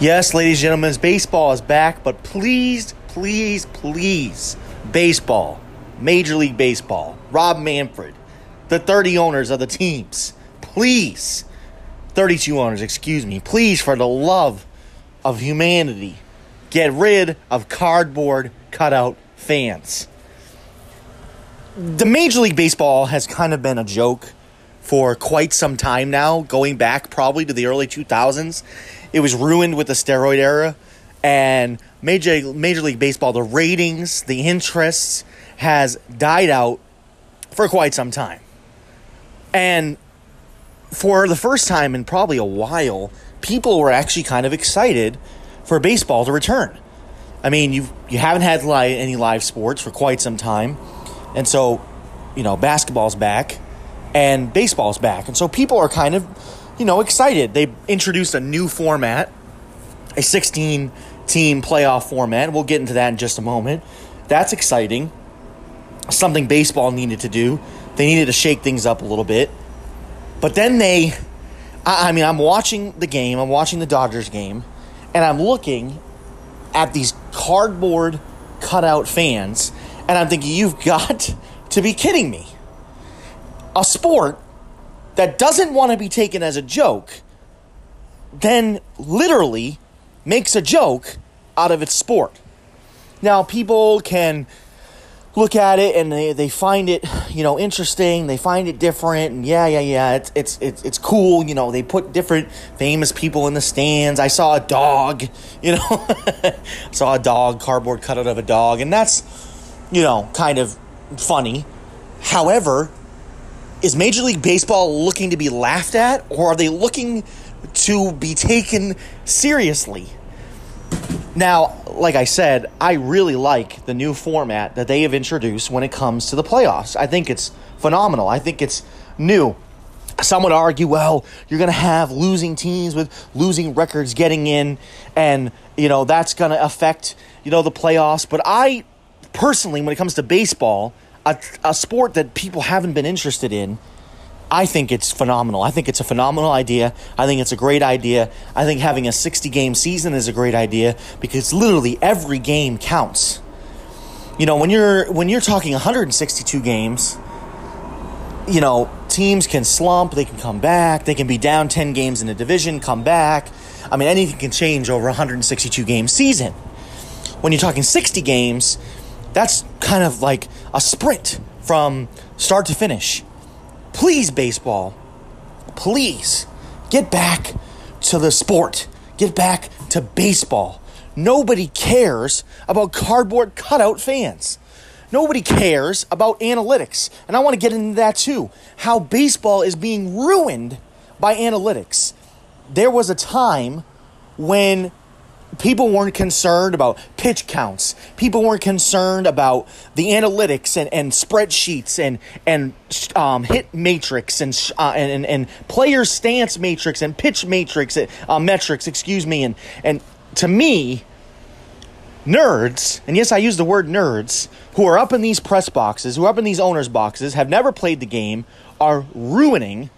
Yes, ladies and gentlemen, baseball is back, but please, please, please, baseball, Major League Baseball, Rob Manfred, the 30 owners of the teams, please, 32 owners, excuse me, please, for the love of humanity, get rid of cardboard cutout fans. The Major League Baseball has kind of been a joke for quite some time now, going back probably to the early 2000s. It was ruined with the steroid era, and Major Major League Baseball, the ratings, the interests has died out for quite some time. And for the first time in probably a while, people were actually kind of excited for baseball to return. I mean, you you haven't had li- any live sports for quite some time, and so you know basketball's back and baseball's back, and so people are kind of you know excited. They introduced a new format, a 16 team playoff format. We'll get into that in just a moment. That's exciting. Something baseball needed to do. They needed to shake things up a little bit. But then they, I, I mean, I'm watching the game, I'm watching the Dodgers game, and I'm looking at these cardboard cutout fans, and I'm thinking, you've got to be kidding me. A sport that doesn't want to be taken as a joke then literally makes a joke out of its sport. Now, people can look at it and they, they find it, you know, interesting. They find it different, and yeah, yeah, yeah, it's it's it's it's cool. You know, they put different famous people in the stands. I saw a dog, you know, saw a dog, cardboard cutout of a dog, and that's, you know, kind of funny. However, is Major League Baseball looking to be laughed at, or are they looking to be taken seriously? Now, like I said, I really like the new format that they have introduced when it comes to the playoffs. I think it's phenomenal. I think it's new. Some would argue, well, you're going to have losing teams with losing records getting in, and, you know, that's going to affect, you know, the playoffs. But I personally, when it comes to baseball, a, a sport that people haven't been interested in, I think it's phenomenal. I think it's a phenomenal idea. I think it's a great idea. I think having a 60 game season is a great idea because literally every game counts. You know, when you're when you're talking 162 games, you know, teams can slump, they can come back, they can be down 10 games in a division, come back. I mean, anything can change over a 162 game season. When you're talking 60 games, that's kind of like a sprint from start to finish please, baseball, please get back to the sport. Get back to baseball. Nobody cares about cardboard cutout fans. Nobody cares about analytics. And I want to get into that too. How baseball is being ruined by analytics. There was a time when people weren't concerned about pitch counts. People weren't concerned about the analytics and, and spreadsheets and and um, hit matrix and, uh, and, and and player stance matrix and pitch matrix uh, metrics. Excuse me. And and to me, nerds, and yes, I use the word nerds, who are up in these press boxes, who are up in these owners' boxes, have never played the game, are ruining,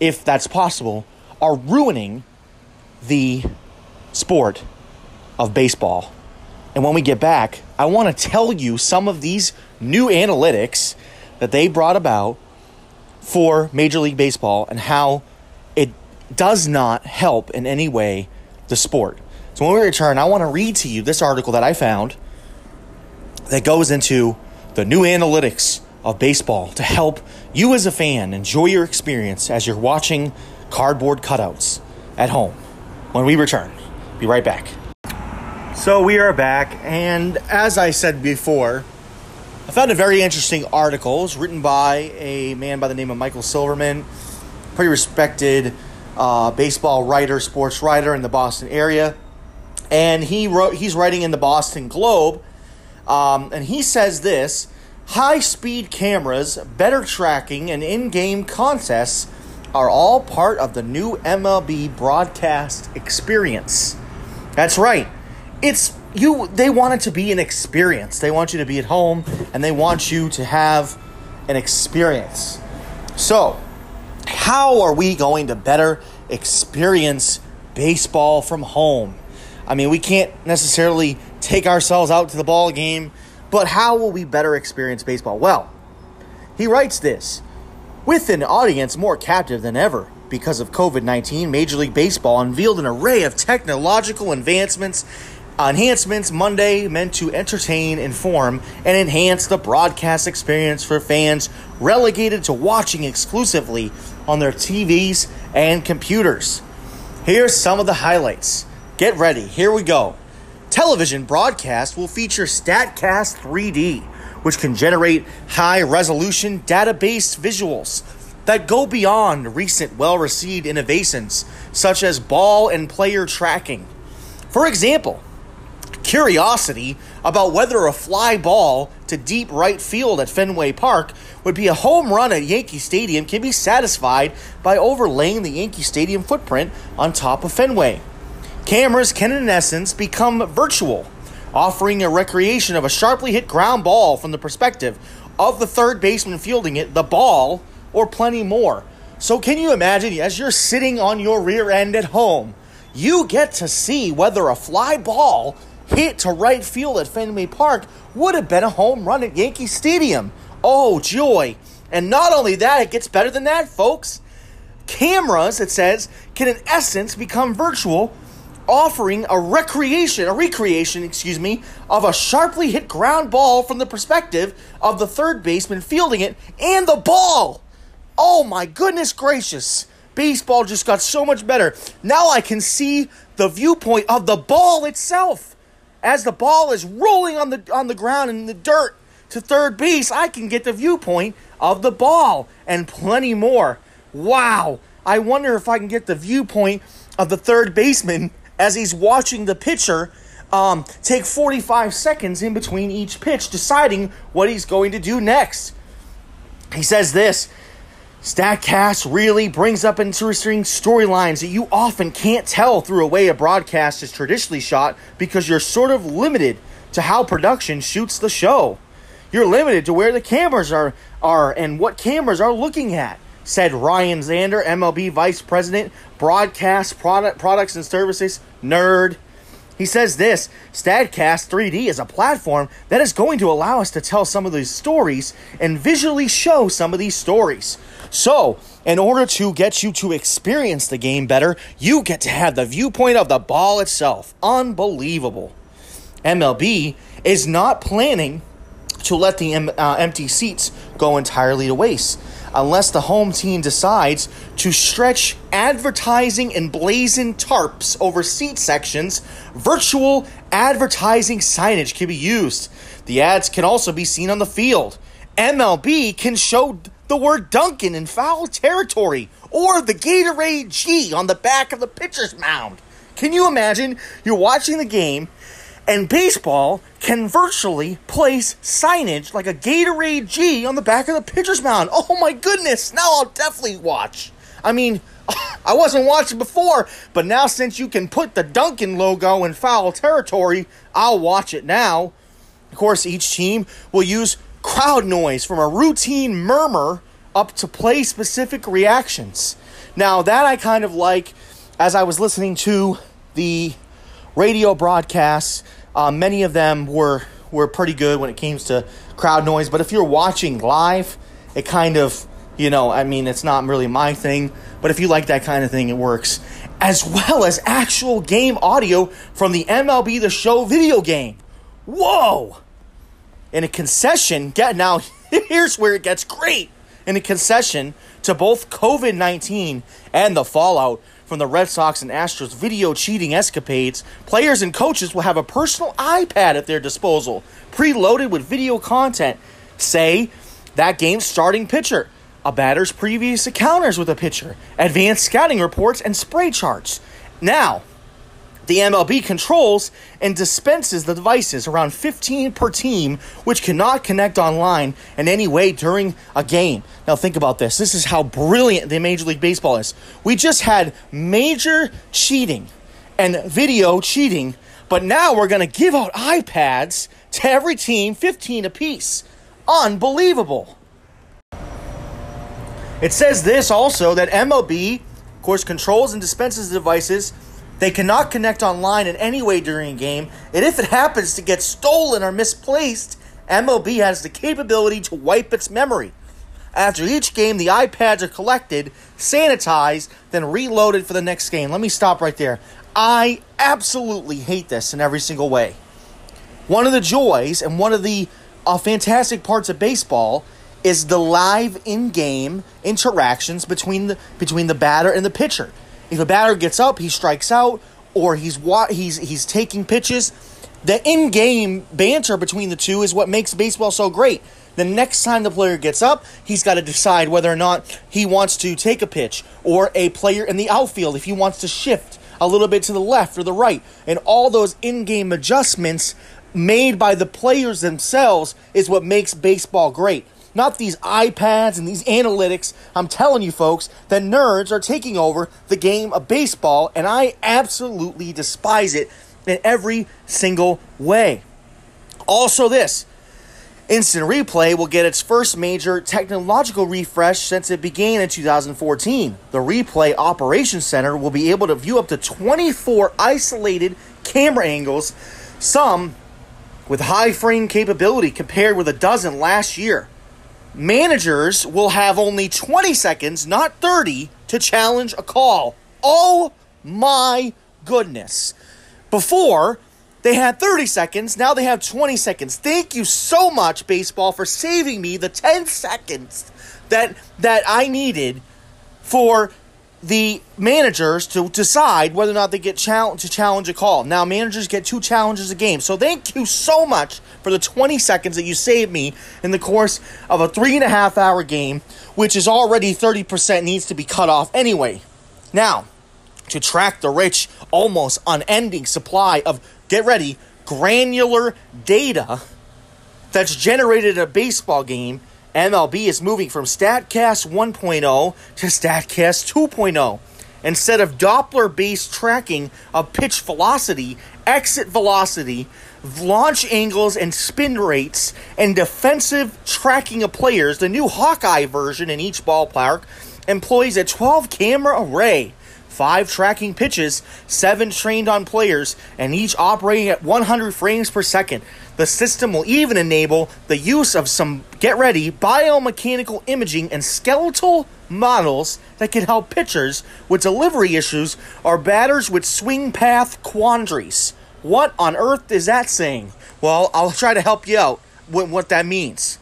if that's possible, are ruining the sport of baseball. And when we get back, I want to tell you some of these new analytics that they brought about for Major League Baseball and how it does not help in any way the sport. So when we return, I want to read to you this article that I found that goes into the new analytics of baseball to help you as a fan enjoy your experience as you're watching cardboard cutouts at home. When we return, be right back. So we are back, and as I said before, I found a very interesting article. Written by a man by the name of Michael Silverman, pretty respected uh, baseball writer, sports writer in the Boston area, and he wrote. He's writing in the Boston Globe, um, and he says this: high-speed cameras, better tracking, and in-game contests are all part of the new MLB broadcast experience. That's right it's you they want it to be an experience. They want you to be at home and they want you to have an experience. So, how are we going to better experience baseball from home? I mean, we can't necessarily take ourselves out to the ball game, but how will we better experience baseball? Well, he writes this with an audience more captive than ever because of COVID 19, Major League Baseball unveiled an array of technological advancements enhancements Monday meant to entertain, inform, and enhance the broadcast experience for fans relegated to watching exclusively on their TVs and computers. Here's some of the highlights. Get ready, here we go. Television broadcast will feature StatCast 3D, which can generate high resolution database visuals that go beyond recent well received innovations such as ball and player tracking. For example, curiosity about whether a fly ball to deep right field at Fenway Park would be a home run at Yankee Stadium can be satisfied by overlaying the Yankee Stadium footprint on top of Fenway. Cameras can, in essence, become virtual, offering a recreation of a sharply hit ground ball from the perspective of the third baseman fielding it, the ball, or plenty more. So, can you imagine as you're sitting on your rear end at home, you get to see whether a fly ball hit to right field at Fenway Park would have been a home run at Yankee Stadium. Oh, joy. And not only that, it gets better than that, folks. Cameras, it says, can in essence become virtual, offering a recreation, a recreation, excuse me, of a sharply hit ground ball from the perspective of the third baseman fielding it and the ball. Oh my goodness gracious. Baseball just got so much better. Now I can see the viewpoint of the ball itself. As the ball is rolling on the on the ground in the dirt to third base, I can get the viewpoint of the ball and plenty more. Wow. I wonder if I can get the viewpoint of the third baseman as he's watching the pitcher um, take 45 seconds in between each pitch, deciding what he's going to do next. He says this StatCast really brings up interesting storylines that you often can't tell through a way a broadcast is traditionally shot because you're sort of limited to how production shoots the show. You're limited to where the cameras are, are and what cameras are looking at, said Ryan Zander, MLB Vice President, Broadcast Product, Products and Services, nerd. He says this StatCast 3D is a platform that is going to allow us to tell some of these stories and visually show some of these stories. So, in order to get you to experience the game better, you get to have the viewpoint of the ball itself. Unbelievable. MLB is not planning to let the uh, empty seats go entirely to waste unless the home team decides to stretch advertising and blazon tarps over seat sections, virtual advertising signage can be used. The ads can also be seen on the field. MLB can show the word Dunkin' in foul territory or the Gatorade G on the back of the pitcher's mound. Can you imagine? You're watching the game and baseball can virtually place signage like a Gatorade G on the back of the pitcher's mound. Oh my goodness, now I'll definitely watch. I mean, I wasn't watching before, but now since you can put the Dunkin' logo in foul territory, I'll watch it now. Of course, each team will use crowd noise from a routine murmur up to play specific reactions. Now, that I kind of like as I was listening to the radio broadcasts uh, many of them were were pretty good when it came to crowd noise. But if you're watching live, it kind of you know I mean it's not really my thing. But if you like that kind of thing, it works. As well as actual game audio from the MLB The Show video game. Whoa! In a concession, get now here's where it gets great. In a concession to both COVID 19 and the fallout from the Red Sox and Astros video cheating escapades, players and coaches will have a personal iPad at their disposal, preloaded with video content. Say, that game's starting pitcher, a batter's previous encounters with a pitcher, advanced scouting reports, and spray charts. Now, the MLB controls and dispenses the devices, around 15 per team, which cannot connect online in any way during a game. Now, think about this. This is how brilliant the Major League Baseball is. We just had major cheating and video cheating, but now we're going to give out iPads to every team, 15 apiece. Unbelievable. It says this also that MLB, of course, controls and dispenses the devices They cannot connect online in any way during a game, and if it happens to get stolen or misplaced, MLB has the capability to wipe its memory. After each game, the iPads are collected, sanitized, then reloaded for the next game. Let me stop right there. I absolutely hate this in every single way. One of the joys and one of the uh, fantastic parts of baseball is the live in-game interactions between the between the batter and the pitcher. If a batter gets up, he strikes out, or he's wa- he's he's taking pitches. The in-game banter between the two is what makes baseball so great. The next time the player gets up, he's got to decide whether or not he wants to take a pitch, or a player in the outfield if he wants to shift a little bit to the left or the right, and all those in-game adjustments made by the players themselves is what makes baseball great not these iPads and these analytics. I'm telling you, folks, that nerds are taking over the game of baseball, and I absolutely despise it in every single way. Also, this Instant Replay will get its first major technological refresh since it began in 2014. The Replay Operations Center will be able to view up to 24 isolated camera angles, some with high frame capability compared with a dozen last year managers will have only 20 seconds, not 30, to challenge a call. Oh my goodness. Before, they had 30 seconds, now they have 20 seconds. Thank you so much, baseball, for saving me the 10 seconds that that I needed for the managers to decide whether or not they get to challenge a call. Now managers get two challenges a game. So thank you so much for the 20 seconds that you saved me in the course of a three and a half hour game, which is already 30% needs to be cut off anyway. Now, to track the rich, almost unending supply of get ready, granular data that's generated a baseball game MLB is moving from StatCast 1.0 to StatCast 2.0. Instead of Doppler based tracking of pitch velocity, exit velocity, launch angles, and spin rates, and defensive tracking of players, the new Hawkeye version in each ballpark employs a 12 camera array five tracking pitches, seven trained on players, and each operating at 100 frames per second. The system will even enable the use of some, get ready, biomechanical imaging and skeletal models that can help pitchers with delivery issues or batters with swing path quandaries. What on earth is that saying? Well, I'll try to help you out with what that means.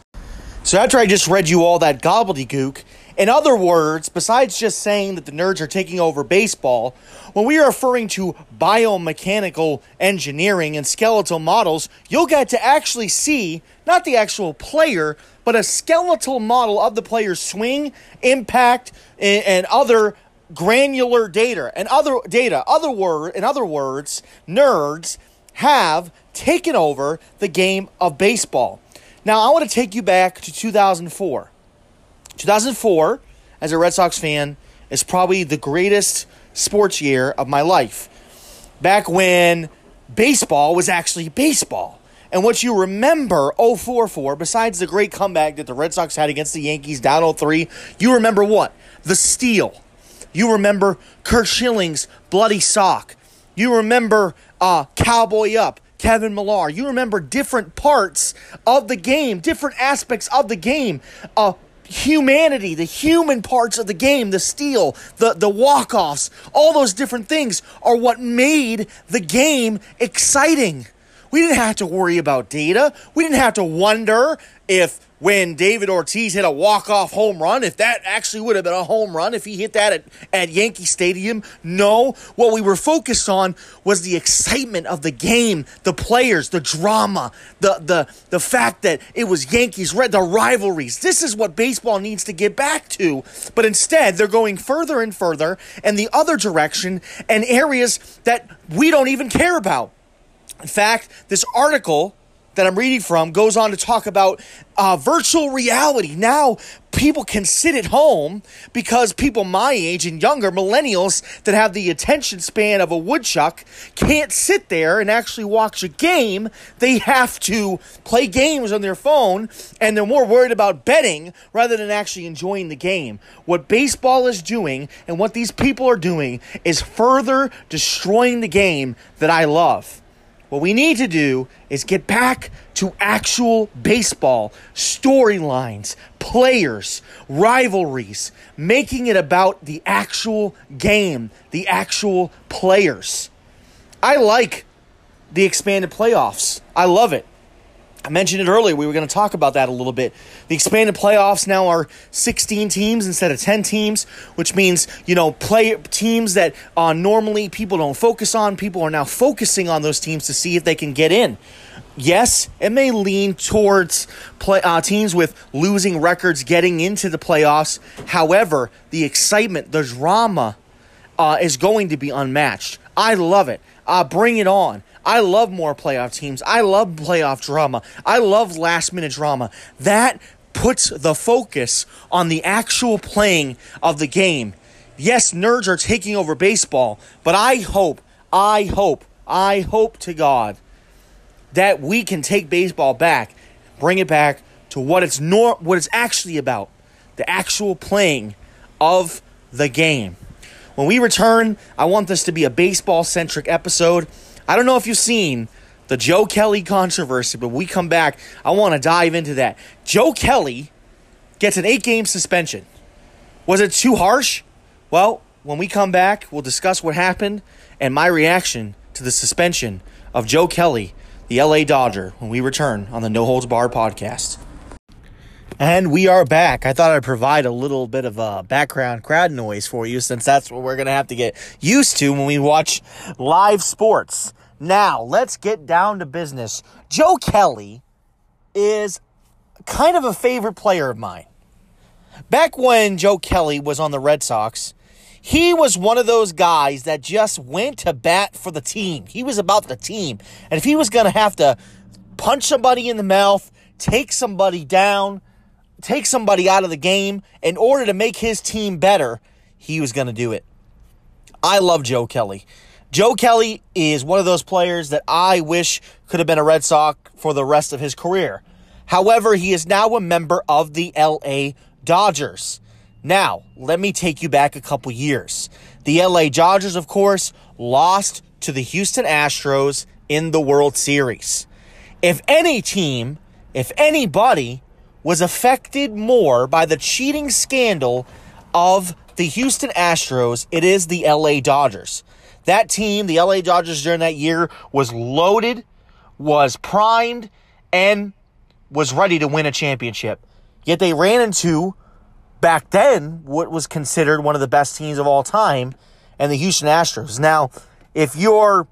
So after I just read you all that gobbledygook, in other words, besides just saying that the nerds are taking over baseball, when we are referring to biomechanical engineering and skeletal models, you'll get to actually see not the actual player, but a skeletal model of the player's swing, impact, and, and other granular data. And other data, other word, in other words, nerds have taken over the game of baseball. Now, I want to take you back to 2004. 2004, as a Red Sox fan, is probably the greatest sports year of my life. Back when baseball was actually baseball. And what you remember 04 for, besides the great comeback that the Red Sox had against the Yankees down 03, you remember what? The steal. You remember Curt Schilling's bloody sock. You remember uh, Cowboy Up, Kevin Millar. You remember different parts of the game, different aspects of the game. Uh, humanity, the human parts of the game, the steal, the, the walk offs, all those different things are what made the game exciting. We didn't have to worry about data. We didn't have to wonder if when David Ortiz hit a walk-off home run, if that actually would have been a home run, if he hit that at, at Yankee Stadium. No, what we were focused on was the excitement of the game, the players, the drama, the the the fact that it was Yankees red, the rivalries. This is what baseball needs to get back to. But instead, they're going further and further in the other direction and areas that we don't even care about. In fact, this article that I'm reading from goes on to talk about uh, virtual reality. Now, people can sit at home because people my age and younger, millennials that have the attention span of a woodchuck, can't sit there and actually watch a game. They have to play games on their phone and they're more worried about betting rather than actually enjoying the game. What baseball is doing and what these people are doing is further destroying the game that I love. What we need to do is get back to actual baseball, storylines, players, rivalries, making it about the actual game, the actual players. I like the expanded playoffs. I love it. I mentioned it earlier. We were going to talk about that a little bit. The expanded playoffs now are 16 teams instead of 10 teams, which means, you know, play teams that uh, normally people don't focus on. People are now focusing on those teams to see if they can get in. Yes, it may lean towards play, uh, teams with losing records getting into the playoffs. However, the excitement, the drama uh, is going to be unmatched. I love it. Uh, bring it on. I love more playoff teams. I love playoff drama. I love last minute drama. That puts the focus on the actual playing of the game. Yes, nerds are taking over baseball, but I hope, I hope, I hope to God that we can take baseball back, bring it back to what it's nor- what it's actually about, the actual playing of the game. When we return, I want this to be a baseball centric episode. I don't know if you've seen the Joe Kelly controversy, but we come back. I want to dive into that. Joe Kelly gets an eight game suspension. Was it too harsh? Well, when we come back, we'll discuss what happened and my reaction to the suspension of Joe Kelly, the LA Dodger, when we return on the No Holds Barred podcast. And we are back. I thought I'd provide a little bit of a background crowd noise for you since that's what we're going to have to get used to when we watch live sports. Now, let's get down to business. Joe Kelly is kind of a favorite player of mine. Back when Joe Kelly was on the Red Sox, he was one of those guys that just went to bat for the team. He was about the team. And if he was going to have to punch somebody in the mouth, take somebody down, take somebody out of the game in order to make his team better, he was going to do it. I love Joe Kelly. Joe Kelly is one of those players that I wish could have been a Red Sox for the rest of his career. However, he is now a member of the LA Dodgers. Now, let me take you back a couple years. The LA Dodgers, of course, lost to the Houston Astros in the World Series. If any team, if anybody was affected more by the cheating scandal of the Houston Astros, it is the LA Dodgers. That team, the LA Dodgers during that year, was loaded, was primed, and was ready to win a championship. Yet they ran into, back then, what was considered one of the best teams of all time, and the Houston Astros. Now, if you're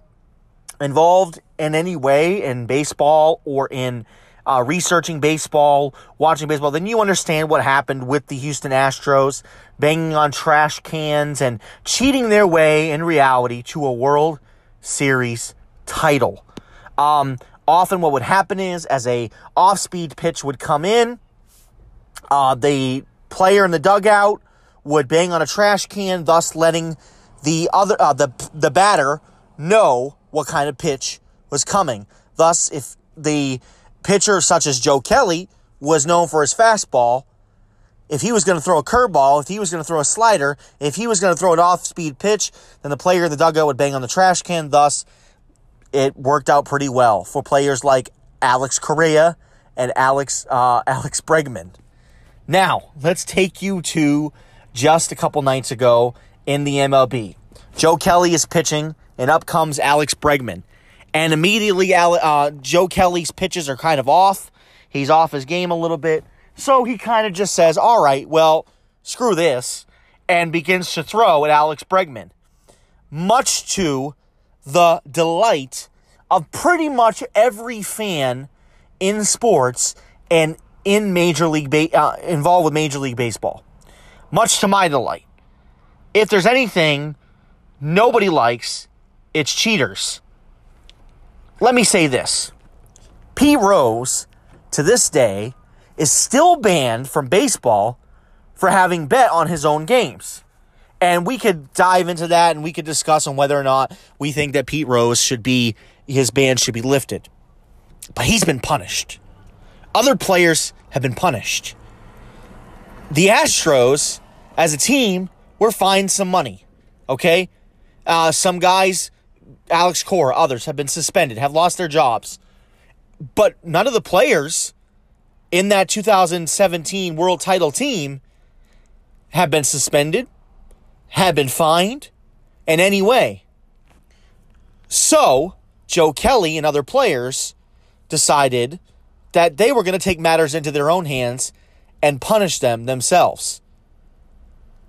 involved in any way in baseball or in uh, researching baseball, watching baseball, then you understand what happened with the Houston Astros banging on trash cans and cheating their way in reality to a World Series title. Um, often, what would happen is, as a off-speed pitch would come in, uh, the player in the dugout would bang on a trash can, thus letting the other uh, the the batter know what kind of pitch was coming. Thus, if the pitcher such as Joe Kelly was known for his fastball. If he was going to throw a curveball, if he was going to throw a slider, if he was going to throw an off speed pitch, then the player in the dugout would bang on the trash can. Thus, it worked out pretty well for players like Alex Correa and Alex uh, Alex Bregman. Now, let's take you to just a couple nights ago in the MLB. Joe Kelly is pitching, and up comes Alex Bregman. And immediately, uh, Joe Kelly's pitches are kind of off. He's off his game a little bit. So he kind of just says, all right, well, screw this, and begins to throw at Alex Bregman. Much to the delight of pretty much every fan in sports and in Major League ba- uh, involved with Major League Baseball. Much to my delight. If there's anything nobody likes, it's cheaters. Let me say this Pete Rose, to this day, is still banned from baseball for having bet on his own games. And we could dive into that and we could discuss on whether or not we think that Pete Rose should be, his ban should be lifted. But he's been punished. Other players have been punished. The Astros, as a team, were fined some money. Okay? Uh, some guys, Alex Cora, others, have been suspended, have lost their jobs. But none of the players in that 2017 world title team have been suspended, have been fined in any way. So, Joe Kelly and other players decided that they were going to take matters into their own hands and punish them themselves.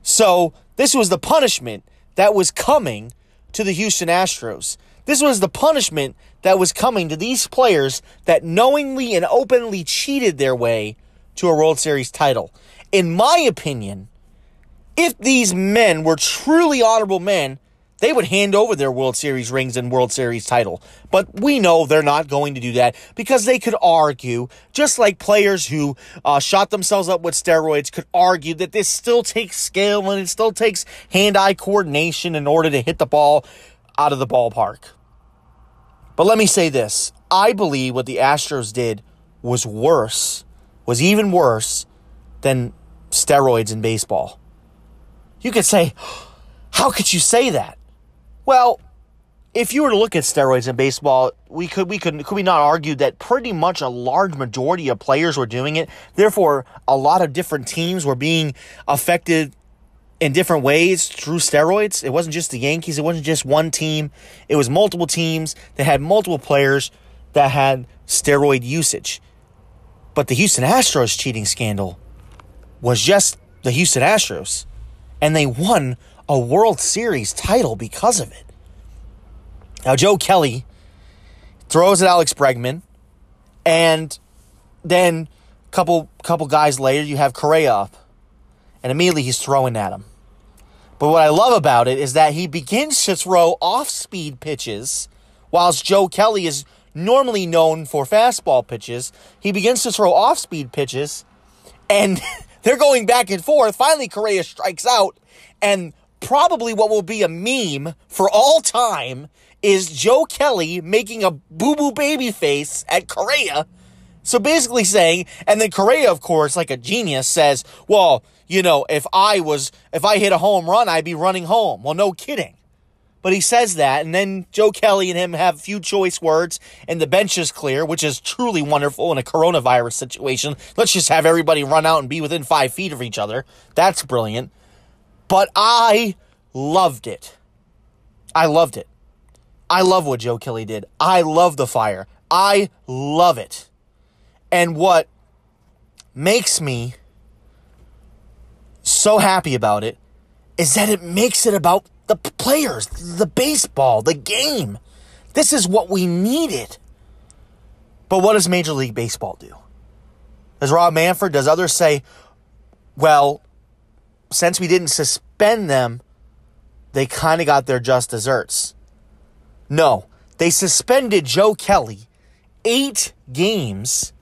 So, this was the punishment that was coming to the Houston Astros. This was the punishment that was coming to these players that knowingly and openly cheated their way to a World Series title. In my opinion, if these men were truly honorable men, they would hand over their World Series rings and World Series title. But we know they're not going to do that because they could argue, just like players who uh, shot themselves up with steroids could argue that this still takes skill and it still takes hand eye coordination in order to hit the ball out of the ballpark. But let me say this I believe what the Astros did was worse, was even worse than steroids in baseball. You could say, how could you say that? Well, if you were to look at steroids in baseball, we could we could could we not argue that pretty much a large majority of players were doing it. Therefore, a lot of different teams were being affected in different ways through steroids. It wasn't just the Yankees, it wasn't just one team. It was multiple teams that had multiple players that had steroid usage. But the Houston Astros cheating scandal was just the Houston Astros. And they won a World Series title because of it. Now, Joe Kelly throws at Alex Bregman, and then a couple couple guys later, you have Correa up and immediately he's throwing at him. But what I love about it is that he begins to throw off speed pitches, whilst Joe Kelly is normally known for fastball pitches. He begins to throw off speed pitches, and they're going back and forth. Finally, Correa strikes out, and probably what will be a meme for all time is Joe Kelly making a boo boo baby face at Correa. So basically saying, and then Correa, of course, like a genius, says, well, you know, if I was, if I hit a home run, I'd be running home. Well, no kidding. But he says that, and then Joe Kelly and him have a few choice words, and the bench is clear, which is truly wonderful in a coronavirus situation. Let's just have everybody run out and be within five feet of each other. That's brilliant. But I loved it. I loved it. I love what Joe Kelly did. I love the fire. I love it. And what makes me so happy about it is that it makes it about the players, the baseball, the game. This is what we needed. But what does Major League Baseball do? Does Rob Manfred, does others say, well, since we didn't suspend them, they kind of got their just desserts? No, they suspended Joe Kelly eight games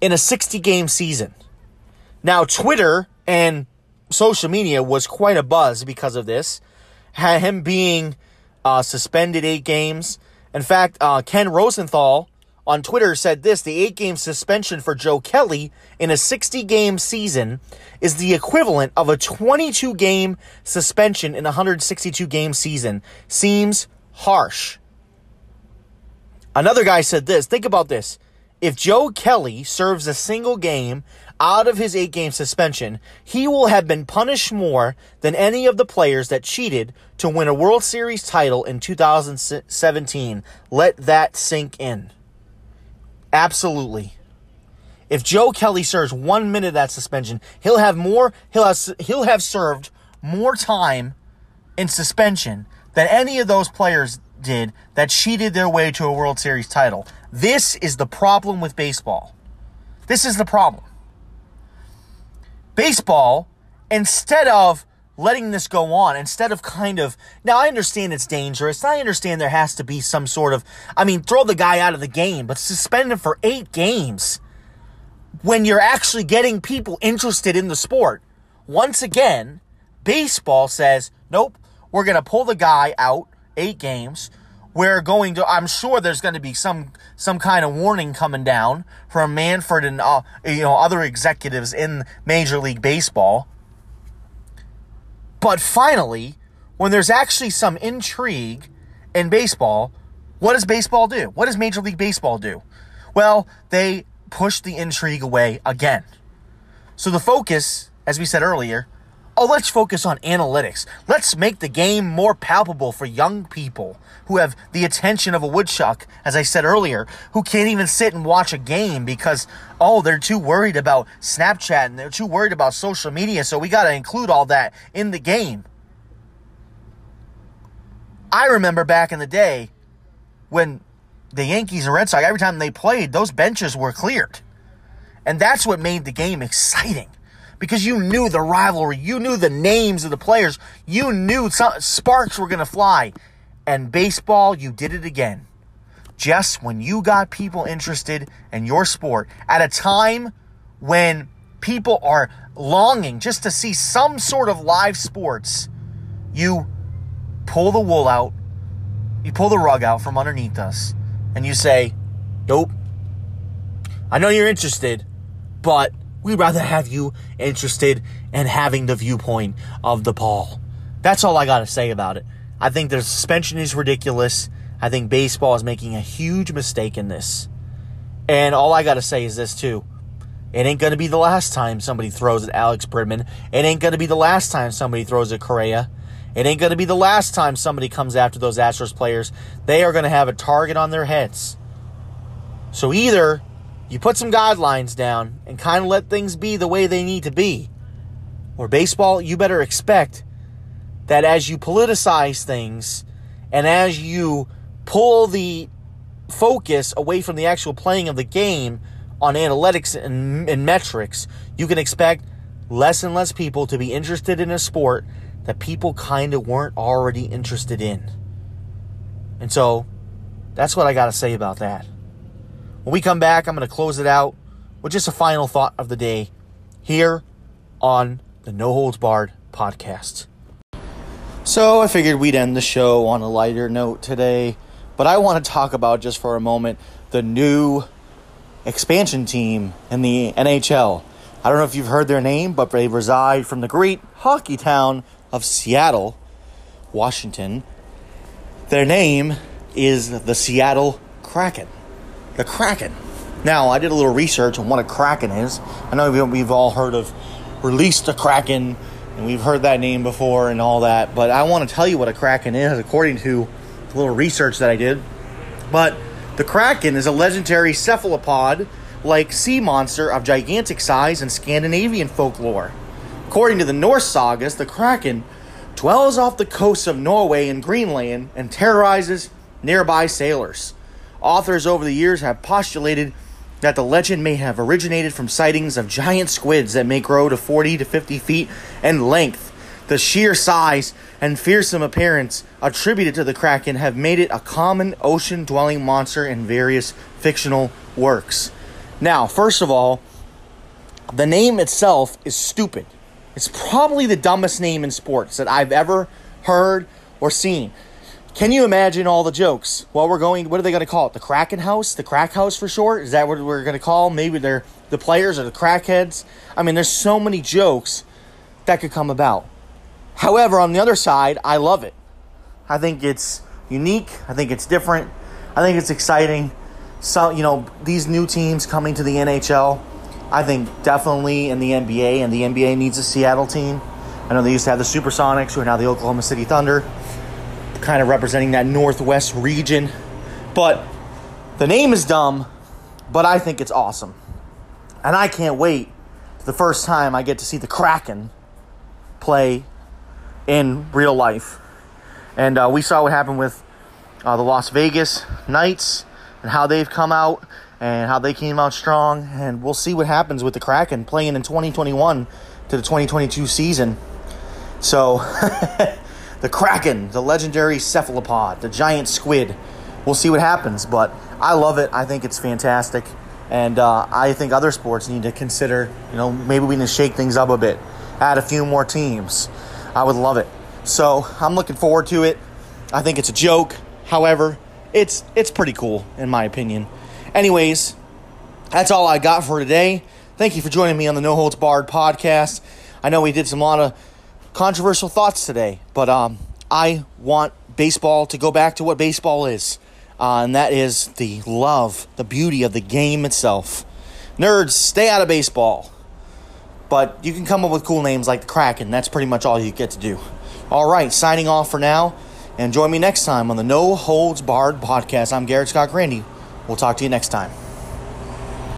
in a 60 game season. Now, Twitter and social media was quite a buzz because of this. Had him being uh, suspended eight games. In fact, uh, Ken Rosenthal on Twitter said this the eight game suspension for Joe Kelly in a 60 game season is the equivalent of a 22 game suspension in a 162 game season. Seems harsh. Another guy said this think about this. If Joe Kelly serves a single game out of his eight game suspension, he will have been punished more than any of the players that cheated to win a World Series title in 2017. Let that sink in. Absolutely. If Joe Kelly serves one minute of that suspension, he'll have more. He'll have, he'll have served more time in suspension than any of those players did that cheated their way to a World Series title. This is the problem with baseball. This is the problem baseball, instead of letting this go on, instead of kind of, now I understand it's dangerous. I understand there has to be some sort of, I mean, throw the guy out of the game, but suspend him for eight games. when you're actually getting people interested in the sport. Once again, baseball says, nope, we're going to pull the guy out eight games. We're going to, I'm sure there's going to be some, some kind of warning coming down from Manfred and, uh, you know, other executives in Major League Baseball. But finally, when there's actually some intrigue in baseball, what does baseball do? What does Major League Baseball do? Well, they push the intrigue away again. So the focus, as we said earlier, oh, let's focus on analytics. Let's make the game more palpable for young people who have the attention of a woodchuck, as I said earlier, who can't even sit and watch a game because, oh, they're too worried about Snapchat and they're too worried about social media, so we got to include all that in the game. I remember back in the day when the Yankees and Red Sox, every time they played, those benches were cleared. And that's what made the game exciting. Because you knew the rivalry, you knew the names of the players, you knew some, sparks were going to fly. And baseball, you did it again. Just when you got people interested in your sport at a time when people are longing just to see some sort of live sports, you pull the wool out, you pull the rug out from underneath us, and you say, Nope. I know you're interested, but we'd rather have you interested in having the viewpoint of the ball. That's all I got to say about it. I think the suspension is ridiculous. I think baseball is making a huge mistake in this. And all I got to say is this, too. It ain't going to be the last time somebody throws at Alex Bregman. It ain't going to be the last time somebody throws at Correa. It ain't going to be the last time somebody comes after those Astros players. They are going to have a target on their heads. So either you put some guidelines down and kind of let things be the way they need to be, or baseball, you better expect that as you politicize things and as you pull the focus away from the actual playing of the game on analytics and, and metrics, you can expect less and less people to be interested in a sport that people kind of weren't already interested in. And so that's what I got to say about that. When we come back, I'm going to close it out with just a final thought of the day here on the No Holds Barred podcast. So I figured we'd end the show on a lighter note today, but I want to talk about just for a moment the new expansion team in the NHL. I don't know if you've heard their name, but they reside from the great hockey town of Seattle, Washington. Their name is the Seattle Kraken. The Kraken. Now, I did a little research on what a Kraken is. I know we've all heard of Release the Kraken, and we've heard that name before and all that, but I want to tell you what a Kraken is according to a little research that I did. But the Kraken is a legendary cephalopod like sea monster of gigantic size in Scandinavian folklore. According to the Norse sagas, the Kraken dwells off the coasts of Norway and Greenland and terrorizes nearby sailors. Authors over the years have postulated that the legend may have originated from sightings of giant squids that may grow to 40 to 50 feet in length. The sheer size and fearsome appearance attributed to the Kraken have made it a common ocean dwelling monster in various fictional works. Now, first of all, the name itself is stupid. It's probably the dumbest name in sports that I've ever heard or seen. Can you imagine all the jokes? Well, we're going. What are they going to call it? The Kraken House, the Crack House for short. Is that what we're going to call? Maybe they're the players or the crackheads. I mean, there's so many jokes that could come about. However, on the other side, I love it. I think it's unique. I think it's different. I think it's exciting. So you know, these new teams coming to the NHL I think definitely in the NBA, and the NBA needs a Seattle team. I know they used to have the Supersonics, who are now the Oklahoma City Thunder, kind of representing that Northwest region. But the name is dumb, but I think it's awesome. And I can't wait for the first time I get to see the Kraken play in real life. And uh, we saw what happened with uh, the Las Vegas Knights and how they've come out and how they came out strong. And we'll see what happens with the Kraken playing in 2021 to the 2022 season. So, the Kraken, the legendary cephalopod, the giant squid. We'll see what happens, but I love it. I think it's fantastic. And uh, I think other sports need to consider, you know, maybe we need to shake things up a bit, add a few more teams. I would love it. So I'm looking forward to it. I think it's a joke. However, it's it's pretty cool in my opinion. Anyways, that's all I got for today. Thank you for joining me on the No Holds Barred podcast. I know we did some lot of controversial thoughts today, but um, I want baseball to go back to what baseball is, uh, and that is the love, the beauty of the game itself. Nerds, stay out of baseball. But you can come up with cool names like the Kraken. That's pretty much all you get to do. All right, signing off for now. And join me next time on the No Holds Barred podcast. I'm Garrett Scott Grandy. We'll talk to you next time.